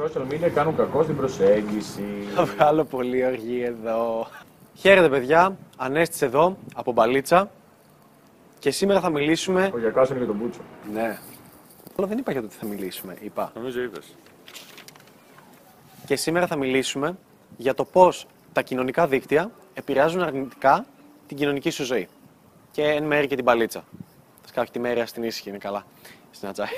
Social media κάνουν κακό στην προσέγγιση. Θα βγάλω πολύ οργή εδώ. Χαίρετε παιδιά, Ανέστης εδώ από Μπαλίτσα και σήμερα θα μιλήσουμε... Ο Γιακάς είναι για τον Μπούτσο. Ναι. Αλλά δεν είπα για το τι θα μιλήσουμε, είπα. Νομίζω είπες. Και σήμερα θα μιλήσουμε για το πώς τα κοινωνικά δίκτυα επηρεάζουν αρνητικά την κοινωνική σου ζωή. Και εν μέρει και την παλίτσα. Θα σκάφει τη μέρη στην ήσυχη, είναι καλά. Στην ατσάι.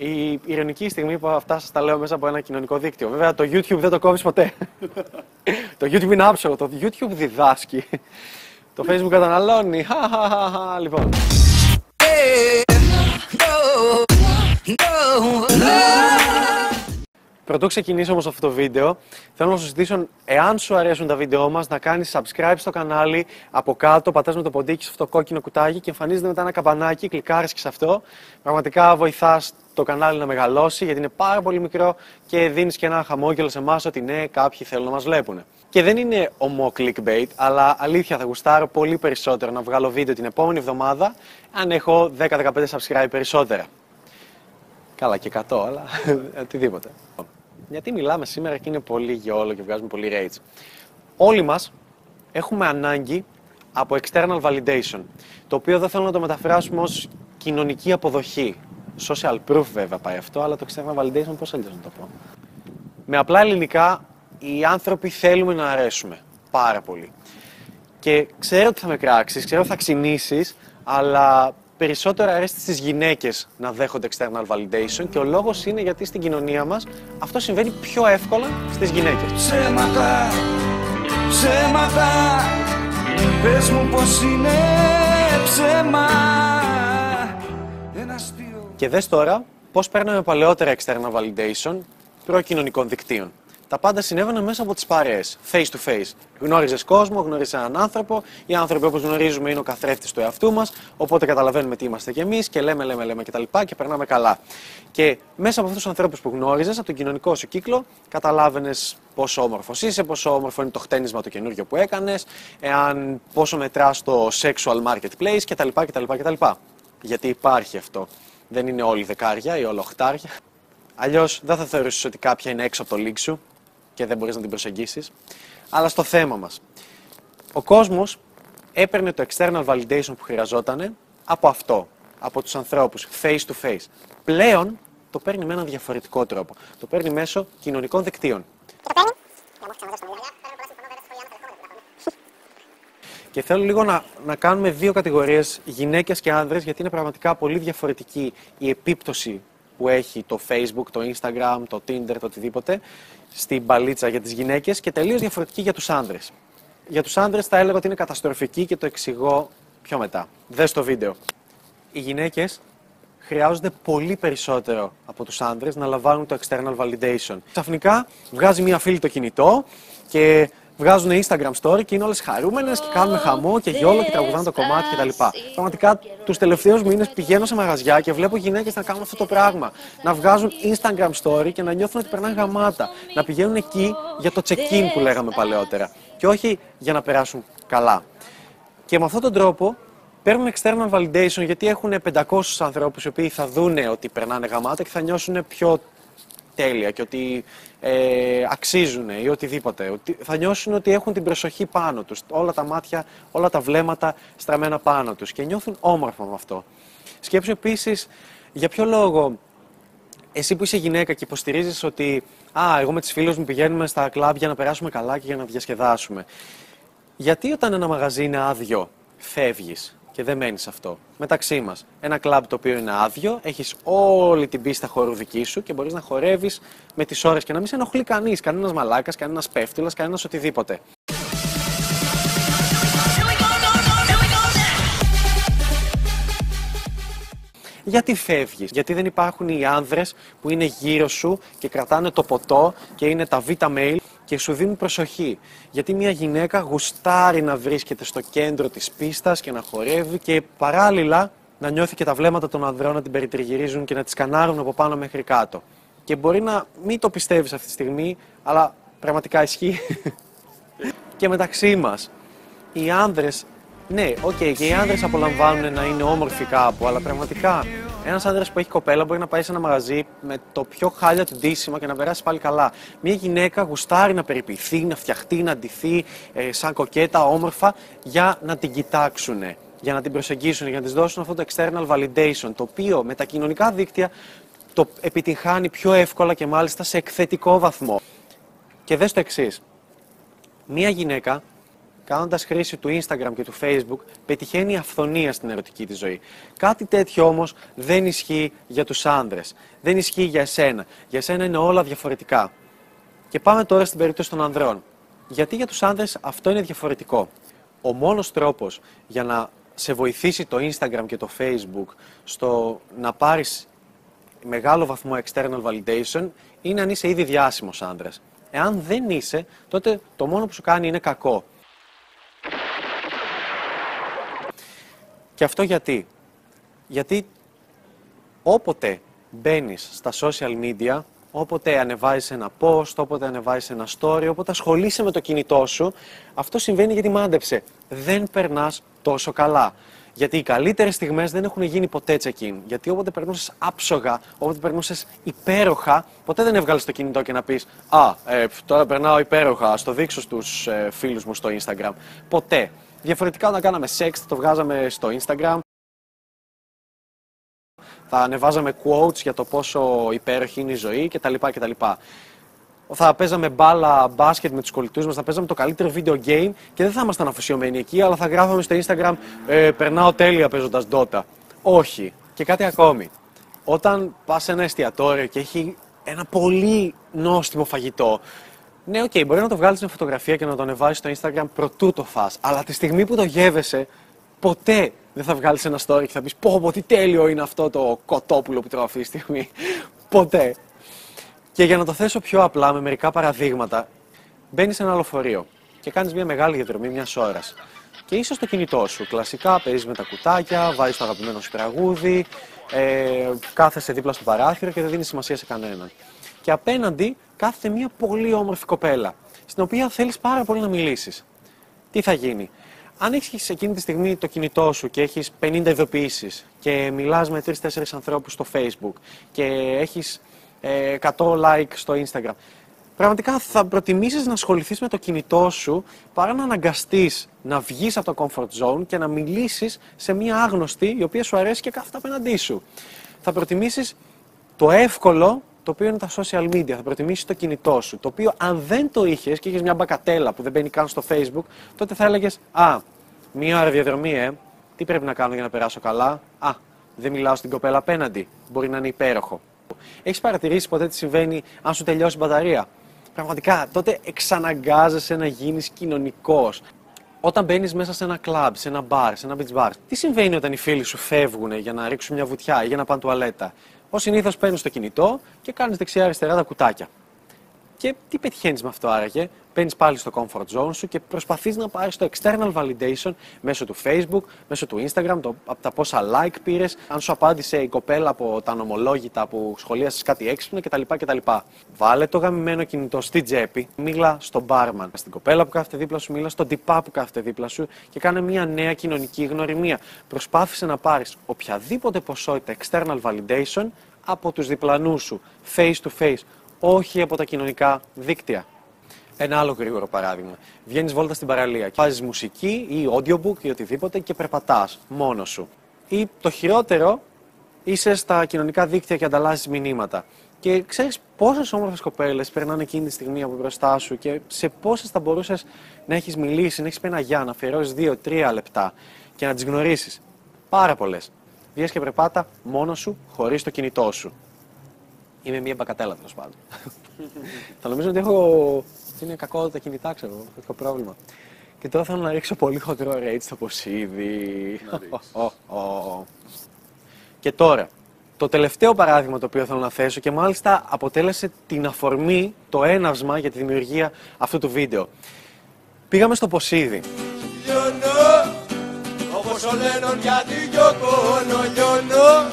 Η ηρωνική στιγμή που αυτά σας τα λέω μέσα από ένα κοινωνικό δίκτυο. Βέβαια το YouTube δεν το κόβεις ποτέ. το YouTube είναι άψογο. Το YouTube διδάσκει. το Facebook καταναλώνει. Χαχαχαχα. λοιπόν. Πρωτού ξεκινήσω όμως αυτό το βίντεο, θέλω να σου ζητήσω, εάν σου αρέσουν τα βίντεό μας, να κάνεις subscribe στο κανάλι, από κάτω, πατάς με το ποντίκι σε αυτό το κόκκινο κουτάκι και εμφανίζεται μετά ένα καμπανάκι, κλικάρεις και σε αυτό. Πραγματικά βοηθάς το κανάλι να μεγαλώσει, γιατί είναι πάρα πολύ μικρό και δίνεις και ένα χαμόγελο σε εμάς ότι ναι, κάποιοι θέλουν να μας βλέπουν. Και δεν είναι ομό clickbait, αλλά αλήθεια θα γουστάρω πολύ περισσότερο να βγάλω βίντεο την επόμενη εβδομάδα, αν έχω 10-15 subscribe περισσότερα. Καλά και 100, αλλά οτιδήποτε. Γιατί μιλάμε σήμερα και είναι πολύ γεόλο και βγάζουμε πολύ rage. Όλοι μας έχουμε ανάγκη από external validation, το οποίο δεν θέλω να το μεταφράσουμε ως κοινωνική αποδοχή. Social proof βέβαια πάει αυτό, αλλά το external validation πώς αλλιώς να το πω. Με απλά ελληνικά, οι άνθρωποι θέλουμε να αρέσουμε πάρα πολύ. Και ξέρω ότι θα με κράξεις, ξέρω ότι θα ξυνήσεις, αλλά περισσότερο αρέσει στις γυναίκες να δέχονται external validation και ο λόγος είναι γιατί στην κοινωνία μας αυτό συμβαίνει πιο εύκολα στις γυναίκες. Ψέματα, ψέματα Πες μου πως είναι ψέμα Ένα αστείο Και δες τώρα πώς παίρναμε παλαιότερα external validation προκοινωνικών δικτύων. Τα πάντα συνέβαιναν μέσα από τις παρέες, face to face. Γνώριζες κόσμο, γνώριζε έναν άνθρωπο. Οι άνθρωποι, όπως γνωρίζουμε, είναι ο καθρέφτης του εαυτού μας. Οπότε καταλαβαίνουμε τι είμαστε κι εμείς και λέμε, λέμε, λέμε κτλ. Και, και περνάμε καλά. Και μέσα από αυτούς τους ανθρώπους που γνώριζες, από τον κοινωνικό σου κύκλο, καταλάβαινες πόσο όμορφος είσαι, πόσο όμορφο είναι το χτένισμα το καινούριο που έκανες, εάν πόσο μετράς το sexual marketplace κτλ. κτλ, κτλ. Γιατί υπάρχει αυτό. Δεν είναι όλοι δεκάρια ή όλα οχτάρια. Αλλιώς δεν θα θεωρήσει ότι κάποια είναι έξω από το league σου και δεν μπορείς να την προσεγγίσεις. Αλλά στο θέμα μας. Ο κόσμος έπαιρνε το external validation που χρειαζόταν από αυτό, από τους ανθρώπους, face to face. Πλέον το παίρνει με έναν διαφορετικό τρόπο. Το παίρνει μέσω κοινωνικών δικτύων. Και θέλω λίγο να, να κάνουμε δύο κατηγορίες, γυναίκες και άνδρες, γιατί είναι πραγματικά πολύ διαφορετική η επίπτωση που έχει το Facebook, το Instagram, το Tinder, το οτιδήποτε στην παλίτσα για τις γυναίκες και τελείως διαφορετική για τους άνδρες. Για τους άνδρες θα έλεγα ότι είναι καταστροφική και το εξηγώ πιο μετά. Δες το βίντεο. Οι γυναίκες χρειάζονται πολύ περισσότερο από τους άνδρες να λαμβάνουν το external validation. Ξαφνικά βγάζει μία φίλη το κινητό και βγάζουν Instagram story και είναι όλες χαρούμενες και κάνουν χαμό και γιόλο και τραγουδάνε το κομμάτι κτλ. Πραγματικά τους τελευταίους μήνες πηγαίνω σε μαγαζιά και βλέπω γυναίκες να κάνουν αυτό το πράγμα. Να βγάζουν Instagram story και να νιώθουν ότι περνάνε γαμάτα. Να πηγαίνουν εκεί για το check-in που λέγαμε παλαιότερα. Και όχι για να περάσουν καλά. Και με αυτόν τον τρόπο παίρνουν external validation γιατί έχουν 500 ανθρώπους οι οποίοι θα δούνε ότι περνάνε γαμάτα και θα νιώσουν πιο τέλεια και ότι ε, αξίζουν ή οτιδήποτε. Ότι θα νιώσουν ότι έχουν την προσοχή πάνω τους. Όλα τα μάτια, όλα τα βλέμματα στραμμένα πάνω τους και νιώθουν όμορφα με αυτό. Σκέψου επίσης για ποιο λόγο εσύ που είσαι γυναίκα και υποστηρίζεις ότι Α, εγώ με τις φίλες μου πηγαίνουμε στα κλαμπ για να περάσουμε καλά και για να διασκεδάσουμε. Γιατί όταν ένα μαγαζί είναι άδειο, φεύγεις; Και δεν μένεις αυτό. Μεταξύ μας, ένα κλαμπ το οποίο είναι άδειο, έχεις όλη την πίστα χώρου δική σου και μπορείς να χορεύεις με τις ώρες και να μην σε ενοχλεί κανείς. Κανένας μαλάκας, κανένας πέφτυλας, κανένας οτιδήποτε. Γιατί φεύγεις, γιατί δεν υπάρχουν οι άνδρες που είναι γύρω σου και κρατάνε το ποτό και είναι τα β' mail και σου δίνουν προσοχή. Γιατί μια γυναίκα γουστάρει να βρίσκεται στο κέντρο της πίστας και να χορεύει και παράλληλα να νιώθει και τα βλέμματα των ανδρών να την περιτριγυρίζουν και να τη σκανάρουν από πάνω μέχρι κάτω. Και μπορεί να μην το πιστεύεις αυτή τη στιγμή, αλλά πραγματικά ισχύει. και μεταξύ μας, οι άνδρες, ναι, ok, okay, και οι άνδρες απολαμβάνουν να είναι όμορφοι κάπου, αλλά πραγματικά Ένας άντρα που έχει κοπέλα μπορεί να πάει σε ένα μαγαζί με το πιο χάλια του ντύσιμα και να περάσει πάλι καλά. Μια γυναίκα γουστάρει να περιποιηθεί, να φτιαχτεί, να ντυθεί ε, σαν κοκέτα, όμορφα, για να την κοιτάξουν, για να την προσεγγίσουν, για να της δώσουν αυτό το external validation, το οποίο με τα κοινωνικά δίκτυα το επιτυγχάνει πιο εύκολα και μάλιστα σε εκθετικό βαθμό. Και δες το εξής. Μία γυναίκα, κάνοντας χρήση του Instagram και του Facebook, πετυχαίνει αυθονία στην ερωτική της ζωή. Κάτι τέτοιο όμως δεν ισχύει για τους άντρες. Δεν ισχύει για εσένα. Για εσένα είναι όλα διαφορετικά. Και πάμε τώρα στην περίπτωση των ανδρών. Γιατί για τους άντρες αυτό είναι διαφορετικό; Ο μόνος τρόπος για να σε βοηθήσει το Instagram και το Facebook στο να πάρεις μεγάλο βαθμό external validation είναι αν είσαι ήδη διάσημος άντρας. Εάν δεν είσαι, τότε το μόνο που σου κάνει είναι κακό. Και αυτό γιατί; Γιατί όποτε μπαίνεις στα social media, όποτε ανεβάζεις ένα post, όποτε ανεβάζεις ένα story, όποτε ασχολείσαι με το κινητό σου, αυτό συμβαίνει γιατί μάντεψε. Δεν περνάς τόσο καλά. Γιατί οι καλύτερες στιγμές δεν έχουν γίνει ποτέ check-in. Γιατί όποτε περνούσες άψογα, όποτε περνούσες υπέροχα, ποτέ δεν έβγαλες το κινητό και να πεις Α, ε, τώρα περνάω υπέροχα, στο δείξω στους ε, φίλους μου στο Instagram. Ποτέ. Διαφορετικά όταν κάναμε σεξ, το βγάζαμε στο Instagram. Θα ανεβάζαμε quotes για το πόσο υπέροχη είναι η ζωή κτλ. κτλ θα παίζαμε μπάλα, μπάσκετ με τους κολλητούς μας, θα παίζαμε το καλύτερο video game και δεν θα ήμασταν αφοσιωμένοι εκεί, αλλά θα γράφαμε στο Instagram ε, Περνάω τέλεια παίζοντας Dota. Όχι. Και κάτι ακόμη. Όταν πας σε ένα εστιατόριο και έχει ένα πολύ νόστιμο φαγητό, ναι, ok, okay, μπορεί να το βγάλεις μια φωτογραφία και να το ανεβάσεις στο Instagram προτού το φας. Αλλά τη στιγμή που το γεύεσαι, ποτέ δεν θα βγάλεις ένα story και θα πεις Πω, πω, τι τέλειο είναι αυτό το κοτόπουλο που τρώω αυτή τη στιγμή. ποτέ. Και για να το θέσω πιο απλά, με μερικά παραδείγματα, μπαίνεις σε ένα λεωφορείο και κάνεις μια μεγάλη διαδρομή μιας ώρας. Και είσαι στο κινητό σου. Κλασικά παίζεις με τα κουτάκια, βάζεις το αγαπημένο σου τραγούδι, ε, κάθεσαι δίπλα στο παράθυρο και δεν δίνεις σημασία σε κανέναν. Και απέναντι κάθεται μια πολύ όμορφη κοπέλα, στην οποία θέλεις πάρα πολύ να μιλήσεις. Τι θα γίνει; Αν έχεις εκείνη τη στιγμή το κινητό σου και έχεις 50 ειδοποιήσεις και μιλάς με 3-4 ανθρώπους στο Facebook και έχεις 100 ε, like στο Instagram. Πραγματικά θα προτιμήσεις να ασχοληθείς με το κινητό σου παρά να αναγκαστείς να βγεις από το comfort zone και να μιλήσεις σε μια άγνωστη η οποία σου αρέσει και κάθεται απέναντί σου. Θα προτιμήσεις το εύκολο το οποίο είναι τα social media. Θα προτιμήσεις το κινητό σου. Το οποίο αν δεν το είχες και είχες μια μπακατέλα που δεν μπαίνει καν στο Facebook, τότε θα έλεγες Α, μία ώρα διαδρομή, ε. Τι πρέπει να κάνω για να περάσω καλά; Α, δεν μιλάω στην κοπέλα απέναντι. Μπορεί να είναι υπέροχο. Έχεις παρατηρήσει ποτέ τι συμβαίνει αν σου τελειώσει η μπαταρία; Πραγματικά, τότε εξαναγκάζεσαι να γίνεις κοινωνικός. Όταν μπαίνεις μέσα σε ένα κλαμπ, σε ένα μπαρ, σε ένα beach bar, τι συμβαίνει όταν οι φίλοι σου φεύγουν για να ρίξουν μια βουτιά ή για να πάνε τουαλέτα; Ω συνήθως παίρνεις το κινητό και κάνεις δεξιά-αριστερά τα κουτάκια. Και τι πετυχαίνεις με αυτό άραγε, μπαίνει πάλι στο comfort zone σου και προσπαθείς να πάρεις το external validation μέσω του Facebook, μέσω του Instagram, το, από τα πόσα like πήρες, αν σου απάντησε η κοπέλα από τα νομολόγητα που σχολίασες κάτι έξυπνο κτλ. κτλ. Βάλε το γαμημένο κινητό στη τσέπη, μίλα στον barman, στην κοπέλα που κάθεται δίπλα σου, μίλα στον τυπά που κάθεται δίπλα σου και κάνε μια νέα κοινωνική γνωριμία. Προσπάθησε να πάρεις οποιαδήποτε ποσότητα external validation από τους διπλανούς σου, face to face, όχι από τα κοινωνικά δίκτυα. Ένα άλλο γρήγορο παράδειγμα. Βγαίνεις βόλτα στην παραλία και βάζεις μουσική ή audiobook ή οτιδήποτε και περπατάς μόνος σου. Ή το χειρότερο, είσαι στα κοινωνικά δίκτυα και ανταλλάσσεις μηνύματα. Και ξέρεις πόσες όμορφες κοπέλες περνάνε εκείνη τη στιγμή από μπροστά σου και σε πόσες θα μπορούσες να έχεις μιλήσει, να έχεις πει ένα γεια, να αφιερώσεις δύο-τρία λεπτά και να τις γνωρίσεις. Πάρα πολλές. Βγαίνει και περπάτα μόνος σου, χωρίς το κινητό σου. Είμαι μια μπακατέλα τέλο πάντων. θα νομίζω ότι έχω. Είναι κακό τα κινητά, ξέρω. Έχω πρόβλημα. Και τώρα θέλω να ρίξω πολύ χοντρό rate στο ποσίδι. και τώρα, το τελευταίο παράδειγμα το οποίο θέλω να θέσω και μάλιστα αποτέλεσε την αφορμή, το έναυσμα για τη δημιουργία αυτού του βίντεο. Πήγαμε στο Ποσίδι. Λιώνω, όπως ο Λένον γιατί λιώνω, λιώνω,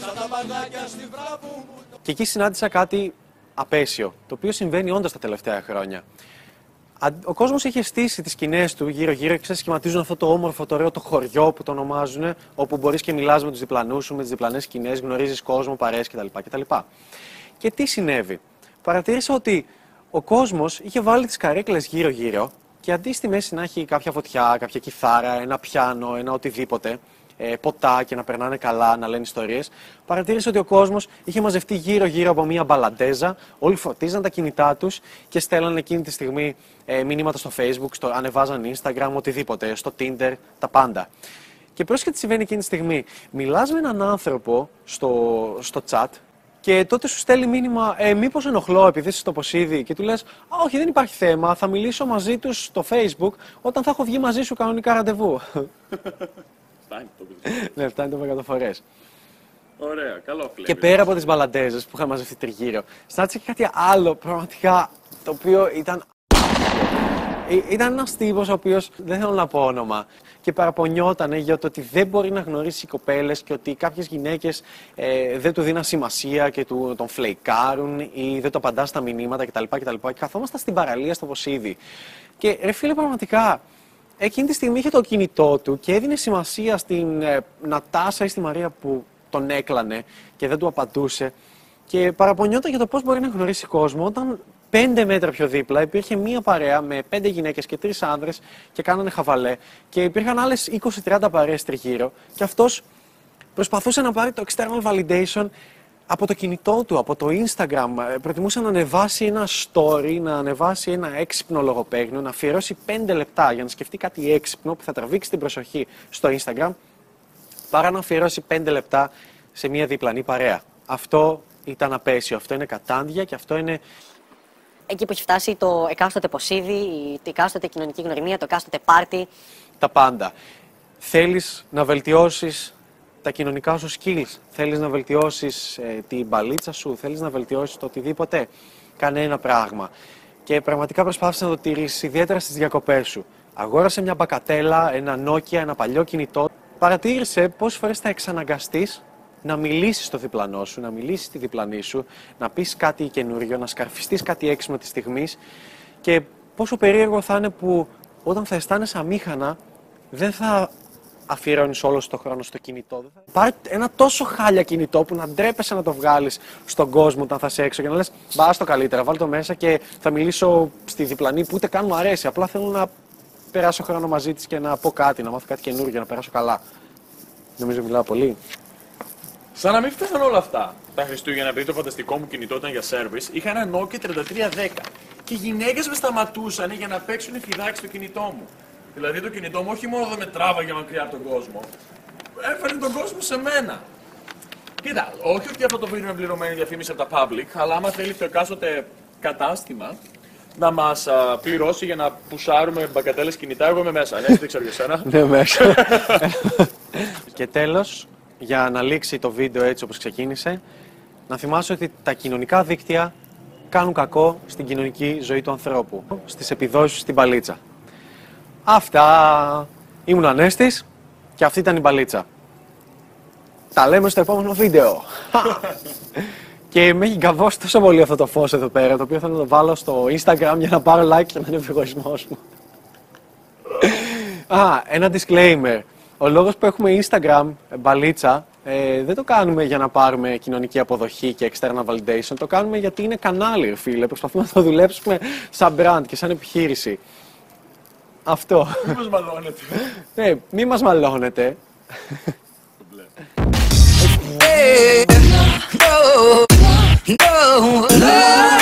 σαν τα μπαντάκια στη βράβου και εκεί συνάντησα κάτι απέσιο, το οποίο συμβαίνει όντως τα τελευταία χρόνια. Αν- Ο κόσμος είχε στήσει τις σκηνές του γύρω-γύρω και ξέρεις, σχηματίζουν αυτό το όμορφο, το ωραίο το χωριό που το ονομάζουν, όπου μπορείς και μιλάς με τους διπλανούς σου, με τις διπλανές σκηνές, γνωρίζεις κόσμο, παρέες κτλ. κτλ. Και τι συνέβη; Παρατήρησα ότι ο κόσμος είχε βάλει τις καρέκλες γύρω-γύρω και αντί στη μέση να έχει κάποια φωτιά, κάποια κιθάρα, ένα πιάνο, ένα οτιδήποτε, ε, ποτά και να περνάνε καλά, να λένε ιστορίες. Παρατήρησε ότι ο κόσμος είχε μαζευτεί γύρω-γύρω από μια μπαλαντέζα. Όλοι φωτίζαν τα κινητά τους και στέλνανε εκείνη τη στιγμή ε, μηνύματα στο Facebook, στο, ανεβάζαν Instagram, οτιδήποτε, στο Tinder, τα πάντα. Και πρόσχετη τι συμβαίνει εκείνη τη στιγμή. Μιλάς με έναν άνθρωπο στο, στο chat και τότε σου στέλνει μήνυμα, ε, μήπως ενοχλώ επειδή είσαι στο Ποσίδι και του λες: Όχι, δεν υπάρχει θέμα. Θα μιλήσω μαζί τους στο Facebook όταν θα έχω βγει μαζί σου κανονικά ραντεβού. Φτάνει το παιδί. ναι, φτάνει το 100 φορές. Ωραία, καλό κλέβει. Και πέρα από τις μπαλαντέζες που είχαν μαζευτεί τριγύρω, στάτησε και κάτι άλλο πραγματικά το οποίο ήταν. Ε, Ήταν ένας τύπος ο οποίος δεν θέλω να πω όνομα και παραπονιότανε για το ότι δεν μπορεί να γνωρίσει κοπέλες και ότι κάποιες γυναίκες ε, δεν του δίναν σημασία και του, τον φλεϊκάρουν ή δεν το απαντάς στα μηνύματα κτλ. κτλ. Και καθόμασταν στην παραλία στο Βοσίδι. Και ρε φίλε, πραγματικά εκείνη τη στιγμή είχε το κινητό του και έδινε σημασία στην ε, Νατάσα ή στη Μαρία που τον έκλανε και δεν του απαντούσε. Και παραπονιόταν για το πώς μπορεί να γνωρίσει κόσμο όταν πέντε μέτρα πιο δίπλα υπήρχε μία παρέα με πέντε γυναίκες και τρεις άνδρες και κάνανε χαβαλέ. Και υπήρχαν άλλες 20-30 παρέες τριγύρω. Και αυτός προσπαθούσε να πάρει το external validation από το κινητό του, από το Instagram. Ε, Προτιμούσε να ανεβάσει ένα story, να ανεβάσει ένα έξυπνο λογοπαίγνιο, να αφιερώσει 5 λεπτά για να σκεφτεί κάτι έξυπνο που θα τραβήξει την προσοχή στο Instagram, παρά να αφιερώσει 5 λεπτά σε μια διπλανή παρέα. Αυτό ήταν απέσιο, αυτό είναι κατάντια και αυτό είναι εκεί που έχει φτάσει το εκάστοτε ποσίδι, η η εκάστοτε κοινωνική γνωριμία, το εκάστοτε πάρτι. τα πάντα. Θέλεις να βελτιώσεις τα κοινωνικά σου skills, θέλεις να βελτιώσεις ε, την μπαλίτσα σου, θέλεις να βελτιώσεις το οτιδήποτε, κάνε ένα πράγμα. Και πραγματικά προσπάθησες να το τηρήσεις, ιδιαίτερα στις διακοπές σου. Αγόρασε μια μπακατέλα, ένα Nokia, ένα παλιό κινητό. Παρατήρησε πόσες φορές θα εξαναγκαστείς να μιλήσεις στο διπλανό σου, να μιλήσεις στη διπλανή σου, να πεις κάτι καινούριο, να σκαρφιστείς κάτι έξυπνο της στιγμής και πόσο περίεργο θα είναι που όταν θα αισθάνεσαι αμήχανα δεν θα αφιερώνεις όλο το χρόνο στο κινητό. Δεν θα- Πάρε ένα τόσο χάλια κινητό που να ντρέπεσαι να το βγάλεις στον κόσμο όταν θα είσαι έξω και να λες: Μπα το καλύτερα, βάλ το μέσα και θα μιλήσω στη διπλανή που ούτε καν μου αρέσει. Απλά θέλω να περάσω χρόνο μαζί της και να πω κάτι, να μάθω κάτι καινούργιο, να περάσω καλά. Νομίζω μιλάω πολύ. Σαν να μην φταίνουν όλα αυτά. Τα Χριστούγεννα, επειδή το φανταστικό μου κινητό ήταν για service, είχα ένα Nokia 3310. Και οι γυναίκες με σταματούσαν για να παίξουν φιδάκι στο κινητό μου. Δηλαδή το κινητό μου όχι μόνο δεν με τράβαγε μακριά από τον κόσμο, έφερε τον κόσμο σε μένα. Κοίτα, όχι ότι αυτό το βίντεο είναι πληρωμένη διαφήμιση από τα public, αλλά άμα θέλεις το εκάστοτε κατάστημα να μας πληρώσει για να πουσάρουμε μπακατέλε κινητά, εγώ είμαι μέσα. Ναι, δεν ξέρω για σένα. Ναι, μέσα. και τέλος, για να λήξει το βίντεο έτσι όπως ξεκίνησε, να θυμάσαι ότι τα κοινωνικά δίκτυα κάνουν κακό στην κοινωνική ζωή του ανθρώπου, στις επιδόσεις στην παλίτσα. Αυτά. Ήμουν Ανέστης και αυτή ήταν η παλίτσα. Τα λέμε στο επόμενο βίντεο. και με έχει γκαβώσει τόσο πολύ αυτό το φως εδώ πέρα, το οποίο θέλω να το βάλω στο Instagram για να πάρω like και να είναι ο εγωισμός μου. Α, ένα disclaimer. Ο λόγος που έχουμε Instagram, ε, μπαλίτσα, ε, δεν το κάνουμε για να πάρουμε κοινωνική αποδοχή και external validation. Το κάνουμε γιατί είναι κανάλι, ρε φίλε. Προσπαθούμε να το δουλέψουμε σαν brand και σαν επιχείρηση. Αυτό. Μήπως μαλώνετε. ναι, μη μας μαλώνετε. No, no,